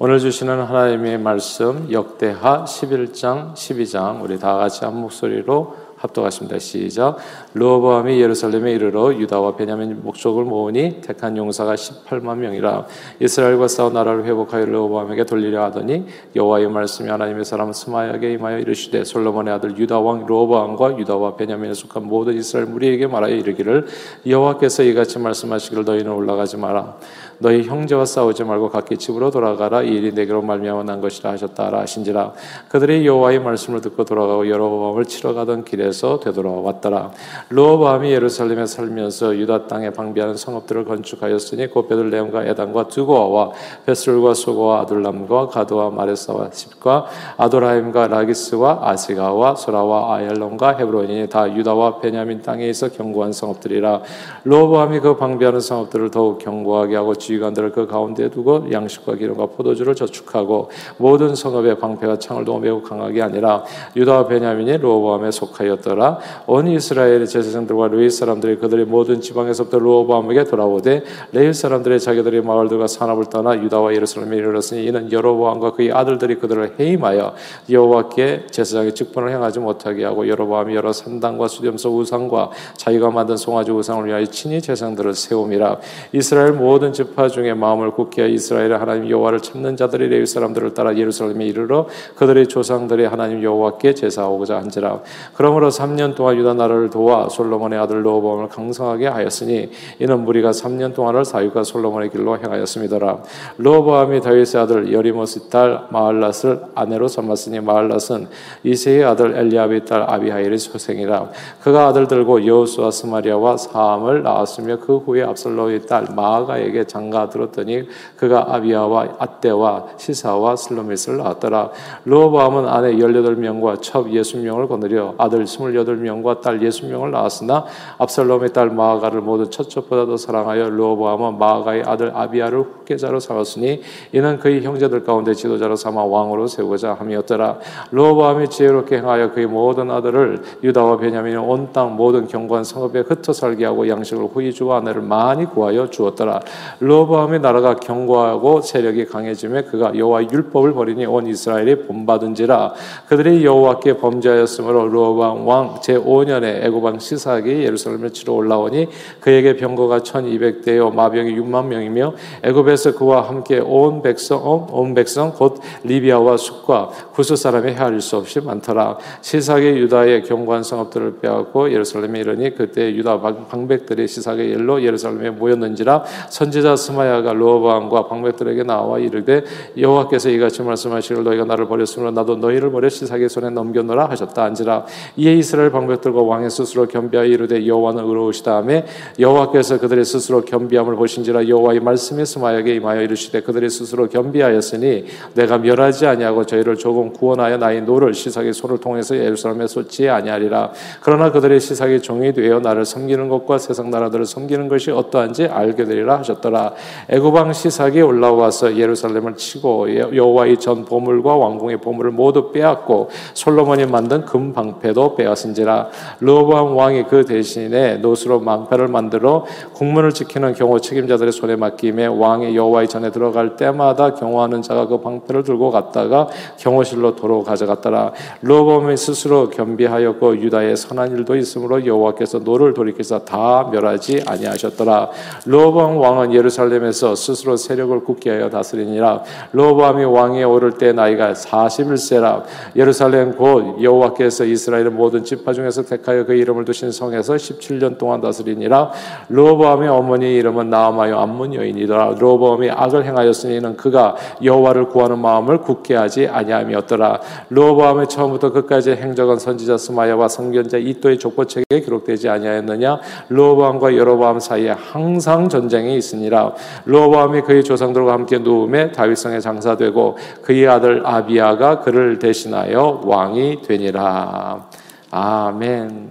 오늘 주시는 하나님의 말씀 역대하 11장 12장 우리 다 같이 한 목소리로 합독하십니다. 시작. 르호보암이 예루살렘에 이르러 유다와 베냐민 목족을 모으니 택한 용사가 18만 명이라 이스라엘과 싸워 나라를 회복하여 르호보암에게 돌리려 하더니 여호와의 말씀이 하나님의 사람 스마야에게 임하여 이르시되 솔로몬의 아들 유다 왕 르호보암과 유다와 베냐민에 속한 모든 이스라엘 무리에게 말하여 이르기를 여호와께서 이같이 말씀하시기를 너희는 올라가지 마라 너희 형제와 싸우지 말고 각기 집으로 돌아가라. 이 일이 내게로 말미암아 난 것이라 하셨다라 하신지라. 그들이 여호와의 말씀을 듣고 돌아가고 여로보암을 치러 가던 길에서 되돌아왔더라. 로보암이 예루살렘에 살면서 유다 땅에 방비하는 성읍들을 건축하였으니 곧 베들레헴과 에단과 두고아와 베슬과 소고와 아둘람과 가도와 마레사와 집과 아도라임과 라기스와 아시가와 소라와 아얄론과 헤브론이 다 유다와 베냐민 땅에 있어 견고한 성읍들이라. 로보암이 그 방비하는 성읍들을 더욱 견고하게 하고 지휘관들을 그 가운데 두고 양식과 기름과 포도주를 저축하고 모든 성읍의 방패와 창을 도 매우 강하게 아니라. 유다와 베냐민이 로보암에 속하였더라. 온 이스라엘의 제사장들과 레위 사람들이 그들의 모든 지방에서부터 로보암에게 돌아오되 레위 사람들의 자기들의 마을들과 산업을 떠나 유다와 예루살렘에 이르렀으니 이는 여로보암과 그의 아들들이 그들을 해임하여 여호와께 제사장의 직분을 행하지 못하게 하고 여로보암이 여러 산당과 수렴서 우상과 자기가 만든 송아지 우상을 위하여 친히 제사장들을 세움이라 이스라엘 모든 집 지파 중에 마음을 굳게 하여 이스라엘의 하나님 여호와를 찾는 자들이 레위 사람들을 따라 예루살렘에 이르러 그들의 조상들의 하나님 여호와께 제사하고자 한지라. 그러므로 3년 동안 유다 나라를 도와 솔로몬의 아들 로보암을 강성하게 하였으니 이는 무리가 3년 동안을 사유가 솔로몬의 길로 행하였음이더라. 로보암이 다윗의 아들 여리모스 딸 마할랏을 아내로 삼았으니 마할랏은 이세의 아들 엘리압의 딸 아비하일의 소생이라. 그가 아들들고 여호수아 스마리아와 사암을 낳았으며 그 후에 압살롬의 딸 마아가에게 장 장가 들었더니 그가 아비아와 아떼와 시사와 슬로밋을 낳았더라. 로보암은 아내 18명과 첩 60명을 거느려 아들 28명과 딸 60명을 낳았으나 압살롬의 딸 마아가를 모두 첫째보다 도 사랑하여 로보암은 마아가의 아들 아비아를 후계자로 삼았으니 이는 그의 형제들 가운데 지도자로 삼아 왕으로 세우고자 함이었더라. 로보암이 지혜롭게 행하여 그의 모든 아들을 유다와 베냐민의 온 땅 모든 경관 성읍에 흩어 살게 하고 양식을 후이 주와 아내를 많이 구하여 주었더라. 르 호보암의 나라가 견고하고 세력이 강해짐에 그가 여호와의 율법을 버리니 온 이스라엘이 본받은지라 그들이 여호와께 범죄하였으므로 르호보암 왕 제 5년에 애고방 시사기 예루살렘에 치러 올라오니 그에게 병거가 1200대요 마병이 6만 명이며 애굽에서 그와 함께 온 백성 어? 온 백성 곧 리비아와 숙과 구스 사람이 헤아릴 수 없이 많더라 시사기 유다의 견고한 성읍들을 빼앗고 예루살렘에 이르니 그때 유다 방백들이 시사기 일로 예루살렘에 모였는지라 선지자 스마야가 로보암과 방백들에게 나와 이르되 여호와께서 이같이 말씀하시기를 너희가 나를 버렸으므로 나도 너희를 버려 시사의 손에 넘겨노라 하셨다. 안지라. 이에 이스라엘 방백들과 왕이 스스로 겸비하여 이르되 여호와는 의로우시다 하매 여호와께서 그들의 스스로 겸비함을 보신지라 여호와의 말씀이 스마야에게 임하여 이르시되 그들이 스스로 겸비하였으니 내가 멸하지 아니하고 저희를 조금 구원하여 나의 노를 시삭의 손을 통해서 예루살렘에 쏟지 아니하리라. 그러나 그들이 시삭의 종이 되어 나를 섬기는 것과 세상 나라들을 섬기는 것이 어떠한지 알게 되리라 하셨더라 애굽왕 시삭이 올라와서 예루살렘을 치고 여호와의 전 보물과 왕궁의 보물을 모두 빼앗고 솔로몬이 만든 금 방패도 빼앗은지라. 르호보암 왕이 그 대신에 놋으로 방패를 만들어 궁문을 지키는 경호 책임자들의 손에 맡기매 왕이 여호와의 전에 들어갈 때마다 경호하는 자가 그 방패를 들고 갔다가 경호실로 도로 가져갔더라. 르호보암이 스스로 겸비하였고 유다에 선한 일도 있으므로 여호와께서 노를 돌이켜서 다 멸하지 아니하셨더라. 르호보암 왕은 예루살렘 예루살렘에서 스스로 세력을 굳게 하여 다스리니라. 로보암이 왕에 오를 때 나이가 41세라. 예루살렘 곧 여호와께서 이스라엘의 모든 지파 중에서 택하여 그 이름을 두신 성에서 17년 동안 다스리니라. 로보암의 어머니 이름은 나아마요 암문 여인이더라. 로보암이 악을 행하였으니 는 그가 여호와를 구하는 마음을 굳게 하지 아니함이었더라. 로보암의 처음부터 끝까지 행적은 선지자 스마야와 선견자 이또의 족보책에 기록되지 아니하였느냐? 로보암과 여로보암 사이에 항상 전쟁이 있으니라 로보암이 그의 조상들과 함께 누움에 다윗성에 장사되고 그의 아들 아비아가 그를 대신하여 왕이 되니라. 아멘.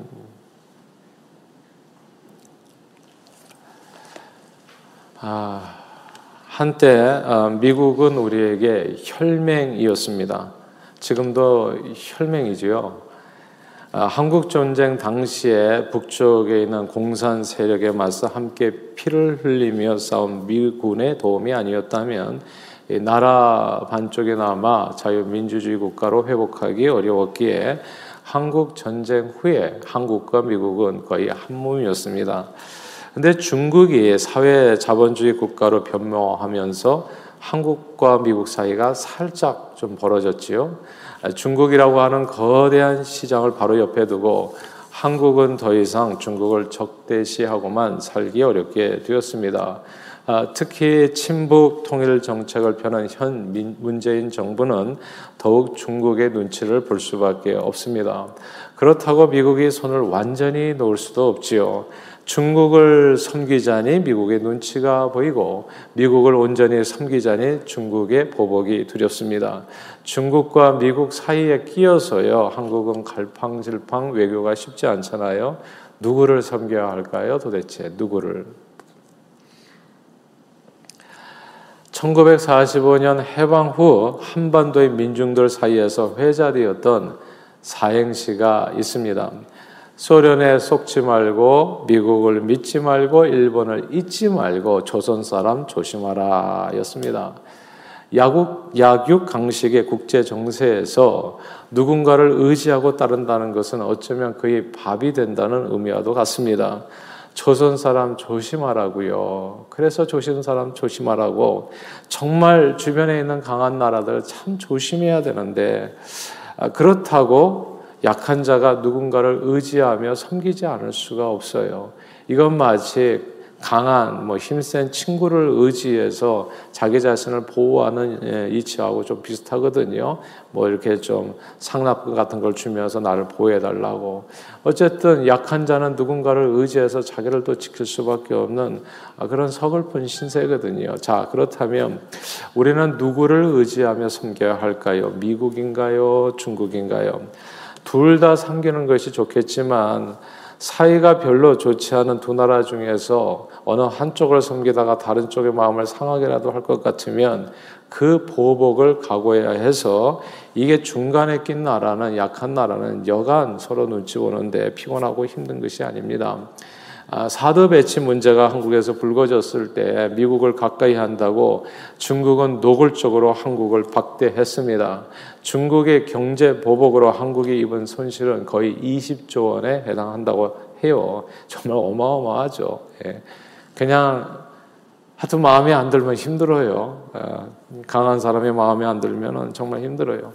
아, 한때 어, 미국은 우리에게 혈맹이었습니다. 지금도 혈맹이지요. 아, 한국 전쟁 당시에 북쪽에 있는 공산 세력에 맞서 함께 피를 흘리며 싸운 미군의 도움이 아니었다면 나라 반쪽에 남아 자유민주주의 국가로 회복하기 어려웠기에 한국 전쟁 후에 한국과 미국은 거의 한 몸이었습니다. 근데 중국이 사회 자본주의 국가로 변모하면서 한국과 미국 사이가 살짝 좀 벌어졌지요. 중국이라고 하는 거대한 시장을 바로 옆에 두고 한국은 더 이상 중국을 적대시하고만 살기 어렵게 되었습니다. 아, 특히 친북 통일 정책을 펴는 현 문재인 정부는 더욱 중국의 눈치를 볼 수밖에 없습니다. 그렇다고 미국이 손을 완전히 놓을 수도 없지요. 중국을 섬기자니 미국의 눈치가 보이고 미국을 온전히 섬기자니 중국의 보복이 두렵습니다. 중국과 미국 사이에 끼어서요. 한국은 갈팡질팡 외교가 쉽지 않잖아요. 누구를 섬겨야 할까요? 도대체 누구를? 1945년 해방 후 한반도의 민중들 사이에서 회자되었던 사행시가 있습니다. 소련에 속지 말고 미국을 믿지 말고 일본을 잊지 말고 조선 사람 조심하라 였습니다. 야국, 약육 강식의 국제 정세에서 누군가를 의지하고 따른다는 것은 어쩌면 그의 밥이 된다는 의미와도 같습니다. 조선 사람 조심하라고요. 그래서 조선 사람 조심하라고 정말 주변에 있는 강한 나라들 참 조심해야 되는데 아, 그렇다고 약한 자가 누군가를 의지하며 섬기지 않을 수가 없어요. 이건 마치 강한 뭐 힘센 친구를 의지해서 자기 자신을 보호하는 예, 이치하고 좀 비슷하거든요. 뭐 이렇게 좀 상납금 같은 걸 주면서 나를 보호해 달라고. 어쨌든 약한 자는 누군가를 의지해서 자기를 또 지킬 수밖에 없는 그런 서글픈 신세거든요. 자, 그렇다면 우리는 누구를 의지하며 섬겨야 할까요? 미국인가요? 중국인가요? 둘다 섬기는 것이 좋겠지만 사이가 별로 좋지 않은 두 나라 중에서 어느 한쪽을 섬기다가 다른 쪽의 마음을 상하게라도 할 것 같으면 그 보복을 각오해야 해서 이게 중간에 낀 나라는 약한 나라는 여간 서로 눈치 보는데 피곤하고 힘든 것이 아닙니다. 아, 사드 배치 문제가 한국에서 불거졌을 때 미국을 가까이 한다고 중국은 노골적으로 한국을 박대했습니다. 중국의 경제 보복으로 한국이 입은 손실은 거의 20조 원에 해당한다고 해요. 정말 어마어마하죠. 예. 그냥 하여튼 마음에 안 들면 힘들어요. 아, 강한 사람의 마음에 안 들면 정말 힘들어요.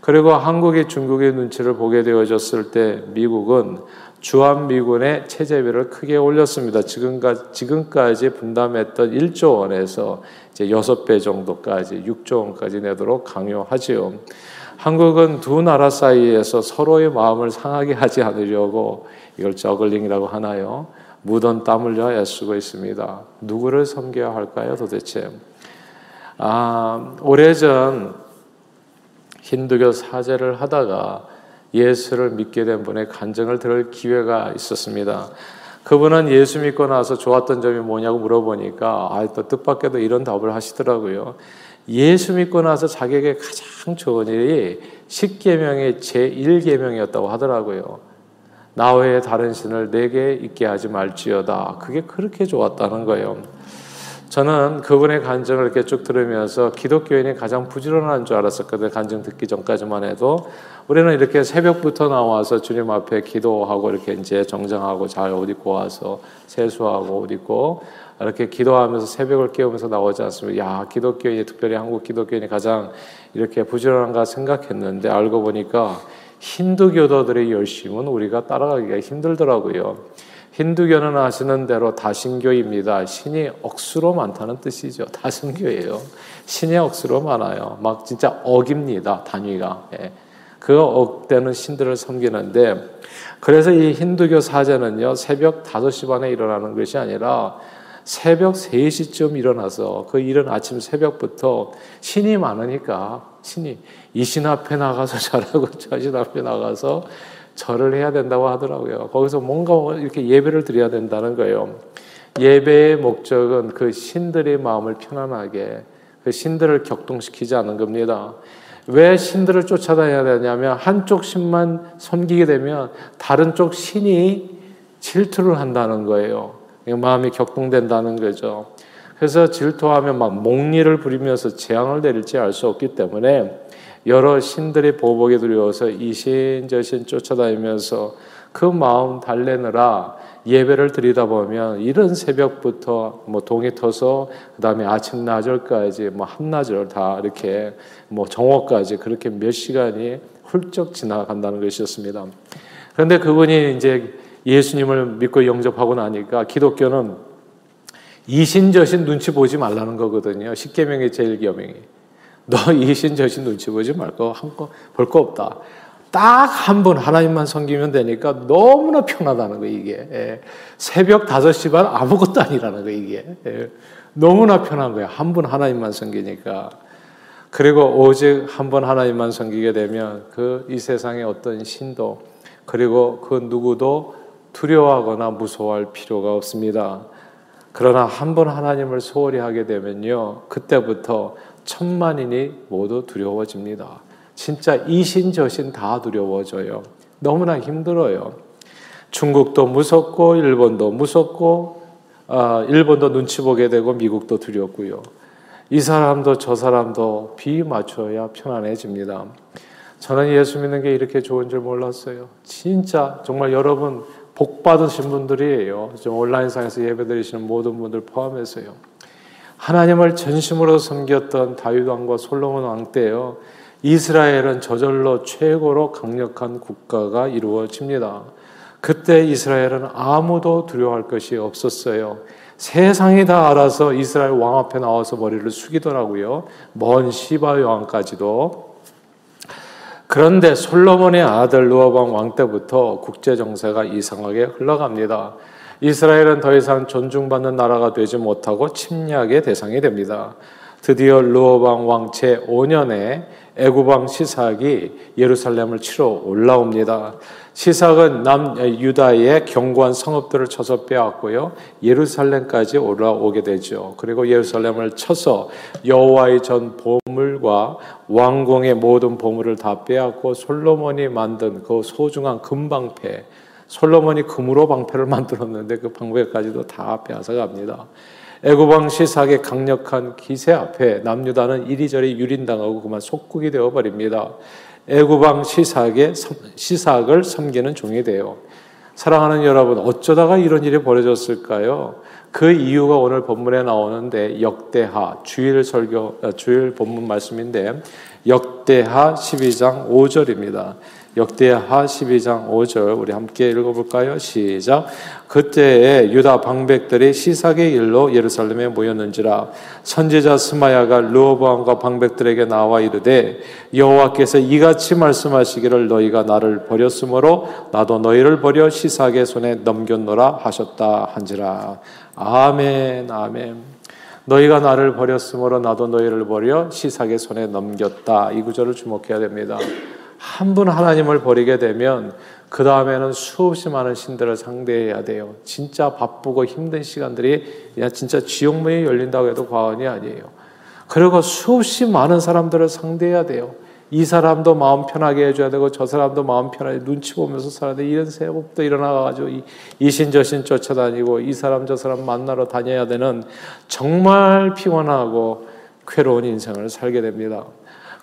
그리고 한국이 중국의 눈치를 보게 되어졌을 때 미국은 주한미군의 체제비를 크게 올렸습니다. 지금까지, 지금까지 분담했던 1조 원에서 이제 6배 정도까지 6조 원까지 내도록 강요하지요. 한국은 두 나라 사이에서 서로의 마음을 상하게 하지 않으려고 이걸 저글링이라고 하나요? 묻은 땀 흘려 애쓰고 있습니다. 누구를 섬겨야 할까요, 도대체? 아, 오래전 힌두교 사제를 하다가 예수를 믿게 된 분의 간증을 들을 기회가 있었습니다. 그분은 예수 믿고 나서 좋았던 점이 뭐냐고 물어보니까 아, 또 뜻밖에도 이런 답을 하시더라고요. 예수 믿고 나서 자기에게 가장 좋은 일이 10계명의 제1계명이었다고 하더라고요. 나 외에 다른 신을 내게 있게 하지 말지어다. 그게 그렇게 좋았다는 거예요. 저는 그분의 간증을 이렇게 쭉 들으면서 기독교인이 가장 부지런한 줄 알았었거든요. 간증 듣기 전까지만 해도. 우리는 이렇게 새벽부터 나와서 주님 앞에 기도하고 이렇게 이제 정정하고 잘 옷 입고 와서 세수하고 옷 입고 이렇게 기도하면서 새벽을 깨우면서 나오지 않습니까? 야, 기독교인이, 특별히 한국 기독교인이 가장 이렇게 부지런한가 생각했는데 알고 보니까 힌두교도들의 열심은 우리가 따라가기가 힘들더라고요. 힌두교는 아시는 대로 다신교입니다. 신이 억수로 많다는 뜻이죠. 다신교예요. 신이 억수로 많아요. 막 진짜 억입니다. 단위가. 예. 그 억대는 신들을 섬기는데 그래서 이 힌두교 사제는요. 새벽 5시 반에 일어나는 것이 아니라 새벽 3시쯤 일어나서 그 이른 아침 새벽부터 신이 많으니까 신이 이 신 앞에 나가서 잘하고 저 신 앞에 나가서 절을 해야 된다고 하더라고요. 거기서 뭔가 이렇게 예배를 드려야 된다는 거예요. 예배의 목적은 그 신들의 마음을 편안하게 그 신들을 격동시키지 않는 겁니다. 왜 신들을 쫓아다녀야 되냐면 한쪽 신만 섬기게 되면 다른 쪽 신이 질투를 한다는 거예요. 마음이 격동된다는 거죠. 그래서 질투하면 막 목리를 부리면서 재앙을 내릴지 알 수 없기 때문에 여러 신들의 보복에 두려워서 이 신 저신 쫓아다니면서 그 마음 달래느라 예배를 드리다 보면 이런 새벽부터 뭐 동이 터서 그다음에 아침 나절까지 뭐 한나절 다 이렇게 뭐 정오까지 그렇게 몇 시간이 훌쩍 지나간다는 것이었습니다. 그런데 그분이 이제 예수님을 믿고 영접하고 나니까 기독교는 이신저신 눈치 보지 말라는 거거든요. 십계명의 제일 계명이. 너 이신저신 눈치 보지 말고 한거 볼 거 없다. 딱 한 번 하나님만 섬기면 되니까 너무나 편하다는 거 이게. 예. 새벽 5시 반 아무것도 아니라는 거 이게. 예. 너무나 편한 거야. 한 번 하나님만 섬기니까. 그리고 오직 한 번 하나님만 섬기게 되면 그 이 세상의 어떤 신도 그리고 그 누구도 두려워하거나 무서워할 필요가 없습니다. 그러나 한 번 하나님을 소홀히 하게 되면요. 그때부터 천만인이 모두 두려워집니다. 진짜 이신 저신 다 두려워져요. 너무나 힘들어요. 중국도 무섭고 일본도 무섭고 아, 일본도 눈치 보게 되고 미국도 두렵고요. 이 사람도 저 사람도 비 맞춰야 편안해집니다. 저는 예수 믿는 게 이렇게 좋은 줄 몰랐어요. 진짜 정말 여러분 복 받으신 분들이에요. 온라인상에서 예배드리시는 모든 분들 포함해서요. 하나님을 전심으로 섬겼던 다윗 왕과 솔로몬 왕 때요. 이스라엘은 저절로 최고로 강력한 국가가 이루어집니다. 그때 이스라엘은 아무도 두려워할 것이 없었어요. 세상이 다 알아서 이스라엘 왕 앞에 나와서 머리를 숙이더라고요. 먼 시바 왕까지도. 그런데 솔로몬의 아들 루아방 왕 때부터 국제 정세가 이상하게 흘러갑니다. 이스라엘은 더 이상 존중받는 나라가 되지 못하고 침략의 대상이 됩니다. 드디어 루어방 왕 제5년에 애굽왕 시삭이 예루살렘을 치러 올라옵니다. 시삭은 남 유다의 견고한 성읍들을 쳐서 빼앗고요. 예루살렘까지 올라오게 되죠. 그리고 예루살렘을 쳐서 여호와의 전 보물과 왕궁의 모든 보물을 다 빼앗고 솔로몬이 만든 그 소중한 금방패 솔로몬이 금으로 방패를 만들었는데 그 방패까지도 다 빼앗아 갑니다. 애굽 왕 시삭의 강력한 기세 앞에 남유다는 이리저리 유린당하고 그만 속국이 되어 버립니다. 애굽 왕 시삭의 시삭을 섬기는 종이 돼요. 사랑하는 여러분, 어쩌다가 이런 일이 벌어졌을까요? 그 이유가 오늘 본문에 나오는데 역대하 주일 설교 어, 주일 본문 말씀인데 역대하 12장 5절입니다. 역대하 12장 5절 우리 함께 읽어볼까요? 시작. 그때에 유다 방백들이 시삭의 일로 예루살렘에 모였는지라 선지자 스마야가 르호보암과 방백들에게 나와 이르되 여호와께서 이같이 말씀하시기를 너희가 나를 버렸으므로 나도 너희를 버려 시삭의 손에 넘겼노라 하셨다 한지라. 아멘 아멘. 너희가 나를 버렸으므로 나도 너희를 버려 시삭의 손에 넘겼다. 이 구절을 주목해야 됩니다. 한 분 하나님을 버리게 되면 그 다음에는 수없이 많은 신들을 상대해야 돼요. 진짜 바쁘고 힘든 시간들이 진짜 지옥문이 열린다고 해도 과언이 아니에요. 그리고 수없이 많은 사람들을 상대해야 돼요. 이 사람도 마음 편하게 해줘야 되고 저 사람도 마음 편하게 눈치 보면서 살아야 돼. 이런 세법도 일어나가지고 이신저신 쫓아다니고 이 사람 저 사람 만나러 다녀야 되는 정말 피곤하고 괴로운 인생을 살게 됩니다.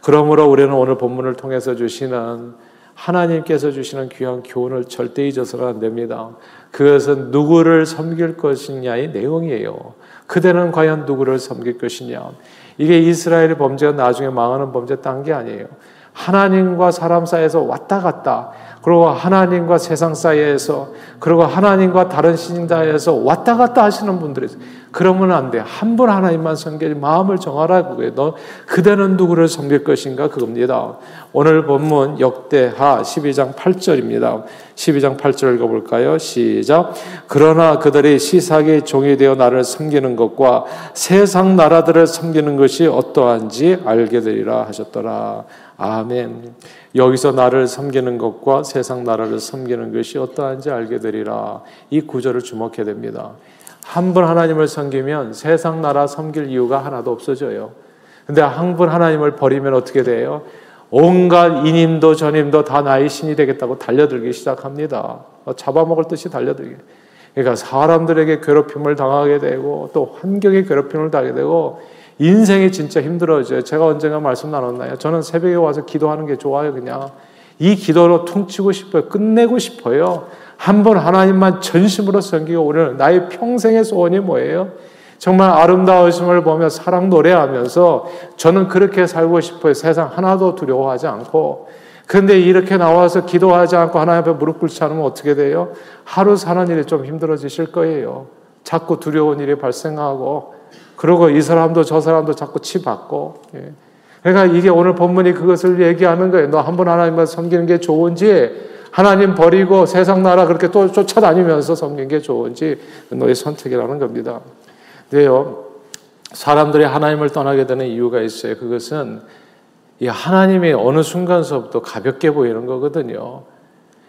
그러므로 우리는 오늘 본문을 통해서 주시는 하나님께서 주시는 귀한 교훈을 절대 잊어서는 안 됩니다. 그것은 누구를 섬길 것이냐의 내용이에요. 그대는 과연 누구를 섬길 것이냐. 이게 이스라엘의 범죄가 나중에 망하는 범죄 딴 게 아니에요. 하나님과 사람 사이에서 왔다 갔다 그리고 하나님과 세상 사이에서 그리고 하나님과 다른 신인 사이에서 왔다 갔다 하시는 분들이 있어요. 그러면 안 돼. 한분 하나님만 섬겨 마음을 정하라고 해. 너 그대는 누구를 섬길 것인가 그겁니다. 오늘 본문 역대하 12장 8절입니다. 12장 8절 읽어볼까요? 시작. 그러나 그들이 시삭의 종이 되어 나를 섬기는 것과 세상 나라들을 섬기는 것이 어떠한지 알게 되리라 하셨더라. 아멘. 여기서 나를 섬기는 것과 세상 나라를 섬기는 것이 어떠한지 알게 되리라. 이 구절을 주목해야 됩니다. 한 분 하나님을 섬기면 세상 나라 섬길 이유가 하나도 없어져요. 근데 한 분 하나님을 버리면 어떻게 돼요? 온갖 이님도 저님도 다 나의 신이 되겠다고 달려들기 시작합니다. 잡아먹을 듯이 달려들기. 그러니까 사람들에게 괴롭힘을 당하게 되고 또 환경에 괴롭힘을 당하게 되고 인생이 진짜 힘들어져요. 제가 언젠가 말씀 나눴나요? 저는 새벽에 와서 기도하는 게 좋아요, 그냥. 이 기도로 퉁치고 싶어요. 끝내고 싶어요. 한 번 하나님만 전심으로 섬기고 오늘 나의 평생의 소원이 뭐예요? 정말 아름다우심을 보며 사랑 노래하면서 저는 그렇게 살고 싶어요. 세상 하나도 두려워하지 않고. 그런데 이렇게 나와서 기도하지 않고 하나님 앞에 무릎 꿇지 않으면 어떻게 돼요? 하루 사는 일이 좀 힘들어지실 거예요. 자꾸 두려운 일이 발생하고, 그리고 이 사람도 저 사람도 자꾸 치받고. 예. 그러니까 이게 오늘 본문이 그것을 얘기하는 거예요. 너 한 번 하나님을 섬기는 게 좋은지, 하나님 버리고 세상 나라 그렇게 또 쫓아다니면서 섬기는 게 좋은지, 너의 선택이라는 겁니다. 근데요, 사람들이 하나님을 떠나게 되는 이유가 있어요. 그것은 이 하나님이 어느 순간서부터 가볍게 보이는 거거든요.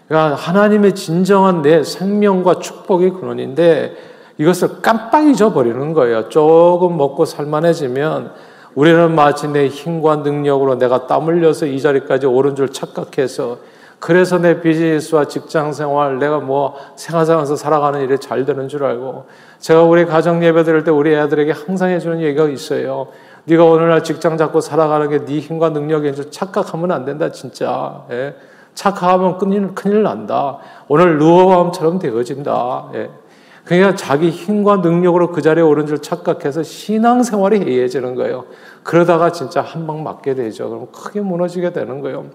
그러니까 하나님의 진정한 내 생명과 축복의 근원인데 이것을 깜빡 잊어버리는 거예요. 조금 먹고 살만해지면 우리는 마치 내 힘과 능력으로 내가 땀 흘려서 이 자리까지 오른 줄 착각해서 그래서 내 비즈니스와 직장 생활, 내가 뭐 생활상에서 살아가는 일이 잘 되는 줄 알고 제가 우리 가정 예배 드릴 때 우리 애들에게 항상 해주는 얘기가 있어요. 네가 오늘날 직장 잡고 살아가는 게 네 힘과 능력인 줄 착각하면 안 된다, 진짜. 예? 착각하면 큰일, 큰일 난다. 오늘 루어밤처럼 되어진다. 예? 그러니까 자기 힘과 능력으로 그 자리에 오른 줄 착각해서 신앙생활이 해이해지는 거예요. 그러다가 진짜 한 방 맞게 되죠. 그럼 크게 무너지게 되는 거예요.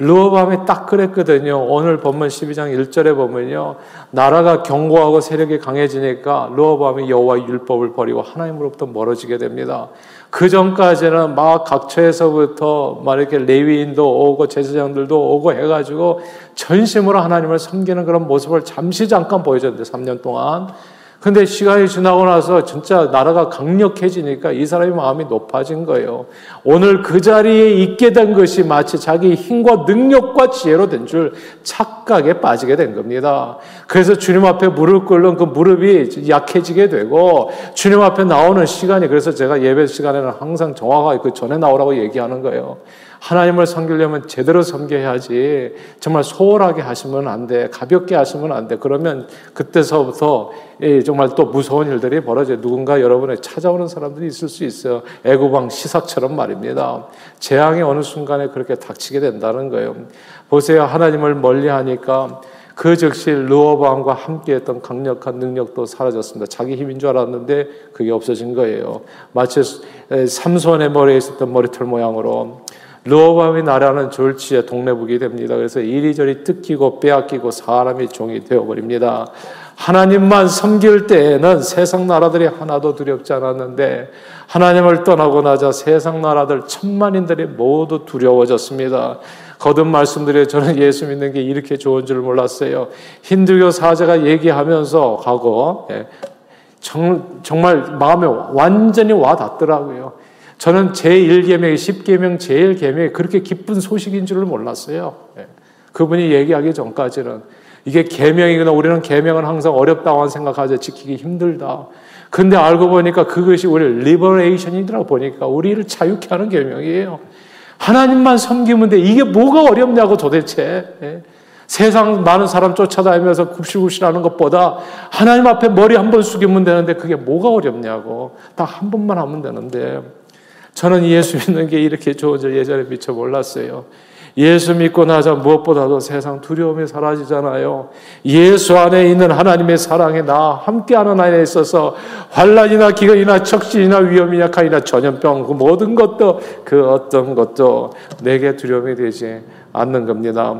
르호밤이 딱 그랬거든요. 오늘 본문 12장 1절에 보면요. 나라가 견고하고 세력이 강해지니까 르호밤이 여호와의 율법을 버리고 하나님으로부터 멀어지게 됩니다. 그 전까지는 막 각처에서부터 막 이렇게 레위인도 오고 제사장들도 오고 해가지고 전심으로 하나님을 섬기는 그런 모습을 잠시 잠깐 보여줬는데 3년 동안 근데 시간이 지나고 나서 진짜 나라가 강력해지니까 이 사람의 마음이 높아진 거예요. 오늘 그 자리에 있게 된 것이 마치 자기 힘과 능력과 지혜로 된 줄 착각에 빠지게 된 겁니다. 그래서 주님 앞에 무릎 꿇는 그 무릎이 약해지게 되고 주님 앞에 나오는 시간이 그래서 제가 예배 시간에는 항상 정확하게 그 전에 나오라고 얘기하는 거예요. 하나님을 섬기려면 제대로 섬겨야지 정말 소홀하게 하시면 안 돼. 가볍게 하시면 안 돼. 그러면 그때서부터 정말 또 무서운 일들이 벌어져 누군가 여러분에 찾아오는 사람들이 있을 수 있어요. 애고방 시삭처럼 말입니다. 재앙이 어느 순간에 그렇게 닥치게 된다는 거예요. 보세요. 하나님을 멀리 하니까 그 즉시 르호보암과 함께했던 강력한 능력도 사라졌습니다. 자기 힘인 줄 알았는데 그게 없어진 거예요. 마치 삼손의 머리에 있었던 머리털 모양으로 르호밤이 나라는 졸지에 동네북이 됩니다. 그래서 이리저리 뜯기고 빼앗기고 사람이 종이 되어버립니다. 하나님만 섬길 때에는 세상 나라들이 하나도 두렵지 않았는데 하나님을 떠나고 나자 세상 나라들 천만인들이 모두 두려워졌습니다. 거듭 말씀드려 저는 예수 믿는 게 이렇게 좋은 줄 몰랐어요. 힌두교 사제가 얘기하면서 가고 예, 정말 마음에 완전히 와 닿더라고요. 저는 제1계명, 10계명, 제1계명이 그렇게 기쁜 소식인 줄을 몰랐어요. 예. 그분이 얘기하기 전까지는 이게 계명이구나. 우리는 계명은 항상 어렵다고 생각하죠. 지키기 힘들다. 근데 알고 보니까 그것이 우리 리버레이션이더라고 보니까 우리를 자유케 하는 계명이에요. 하나님만 섬기면 돼. 이게 뭐가 어렵냐고 도대체. 예. 세상 많은 사람 쫓아다니면서 굽실굽실하는 것보다 하나님 앞에 머리 한 번 숙이면 되는데 그게 뭐가 어렵냐고. 딱 한 번만 하면 되는데. 저는 예수 믿는 게 이렇게 좋은 줄 예전에 미처 몰랐어요. 예수 믿고 나자 무엇보다도 세상 두려움이 사라지잖아요. 예수 안에 있는 하나님의 사랑에 나 함께하는 안에 있어서 환란이나 기근이나 척진이나 위험이나 약이나 전염병 그 모든 것도 그 어떤 것도 내게 두려움이 되지 않는 겁니다.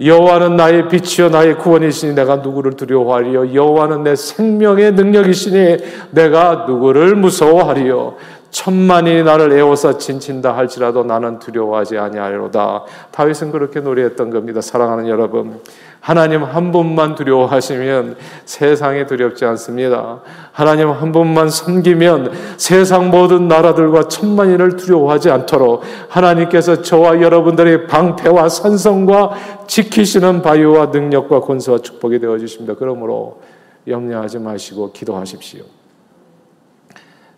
여호와는 나의 빛이요 나의 구원이시니 내가 누구를 두려워하리요 여호와는 내 생명의 능력이시니 내가 누구를 무서워하리요 천만이 나를 애워서 진친다 할지라도 나는 두려워하지 아니하리로다. 다윗은 그렇게 노래했던 겁니다. 사랑하는 여러분, 하나님 한 분만 두려워하시면 세상이 두렵지 않습니다. 하나님 한 분만 섬기면 세상 모든 나라들과 천만인을 두려워하지 않도록 하나님께서 저와 여러분들의 방패와 산성과 지키시는 바유와 능력과 권세와 축복이 되어 주십니다. 그러므로 염려하지 마시고 기도하십시오.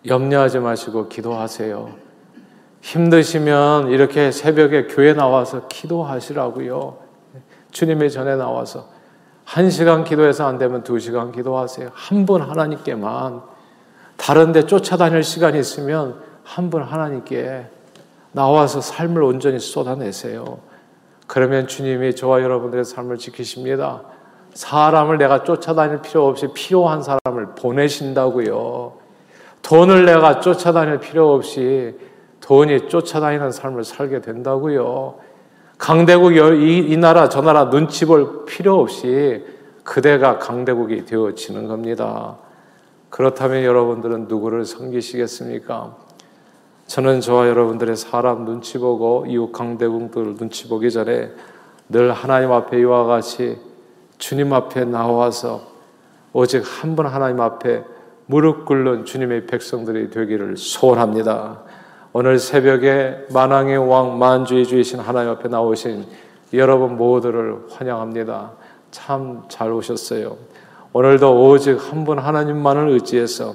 염려하지 마시고 기도하세요. 힘드시면 이렇게 새벽에 교회 나와서 기도하시라고요. 주님의 전에 나와서 한 시간 기도해서 안 되면 두 시간 기도하세요. 한 분 하나님께만. 다른데 쫓아다닐 시간이 있으면 한 분 하나님께 나와서 삶을 온전히 쏟아내세요. 그러면 주님이 저와 여러분들의 삶을 지키십니다. 사람을 내가 쫓아다닐 필요 없이 필요한 사람을 보내신다고요. 돈을 내가 쫓아다닐 필요 없이 돈이 쫓아다니는 삶을 살게 된다고요. 강대국 이, 이 나라 저 나라 눈치 볼 필요 없이 그대가 강대국이 되어지는 겁니다. 그렇다면 여러분들은 누구를 섬기시겠습니까? 저는 저와 여러분들의 사람 눈치 보고 이웃 강대국들 눈치 보기 전에 늘 하나님 앞에 이와 같이 주님 앞에 나와서 오직 한 분 하나님 앞에 무릎 꿇는 주님의 백성들이 되기를 소원합니다. 오늘 새벽에 만왕의 왕 만주의 주이신 하나님 앞에 나오신 여러분 모두를 환영합니다. 참 잘 오셨어요. 오늘도 오직 한 분 하나님만을 의지해서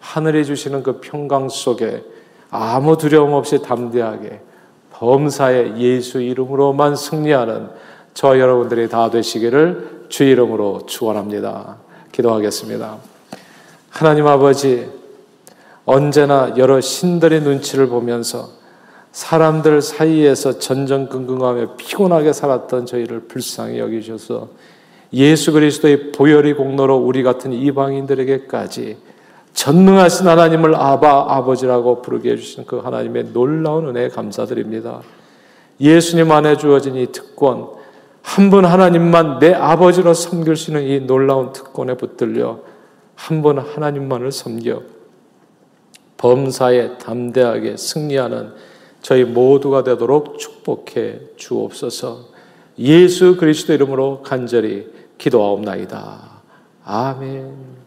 하늘이 주시는 그 평강 속에 아무 두려움 없이 담대하게 범사의 예수 이름으로만 승리하는 저 여러분들이 다 되시기를 주 이름으로 축원합니다. 기도하겠습니다. 하나님 아버지 언제나 여러 신들의 눈치를 보면서 사람들 사이에서 전전긍긍하며 피곤하게 살았던 저희를 불쌍히 여기셔서 예수 그리스도의 보혈의 공로로 우리 같은 이방인들에게까지 전능하신 하나님을 아바 아버지라고 부르게 해주신 그 하나님의 놀라운 은혜에 감사드립니다. 예수님 안에 주어진 이 특권, 한 분 하나님만 내 아버지로 섬길 수 있는 이 놀라운 특권에 붙들려 한분 하나님만을 섬겨 범사에 담대하게 승리하는 저희 모두가 되도록 축복해 주옵소서. 예수 그리스도 이름으로 간절히 기도하옵나이다. 아멘.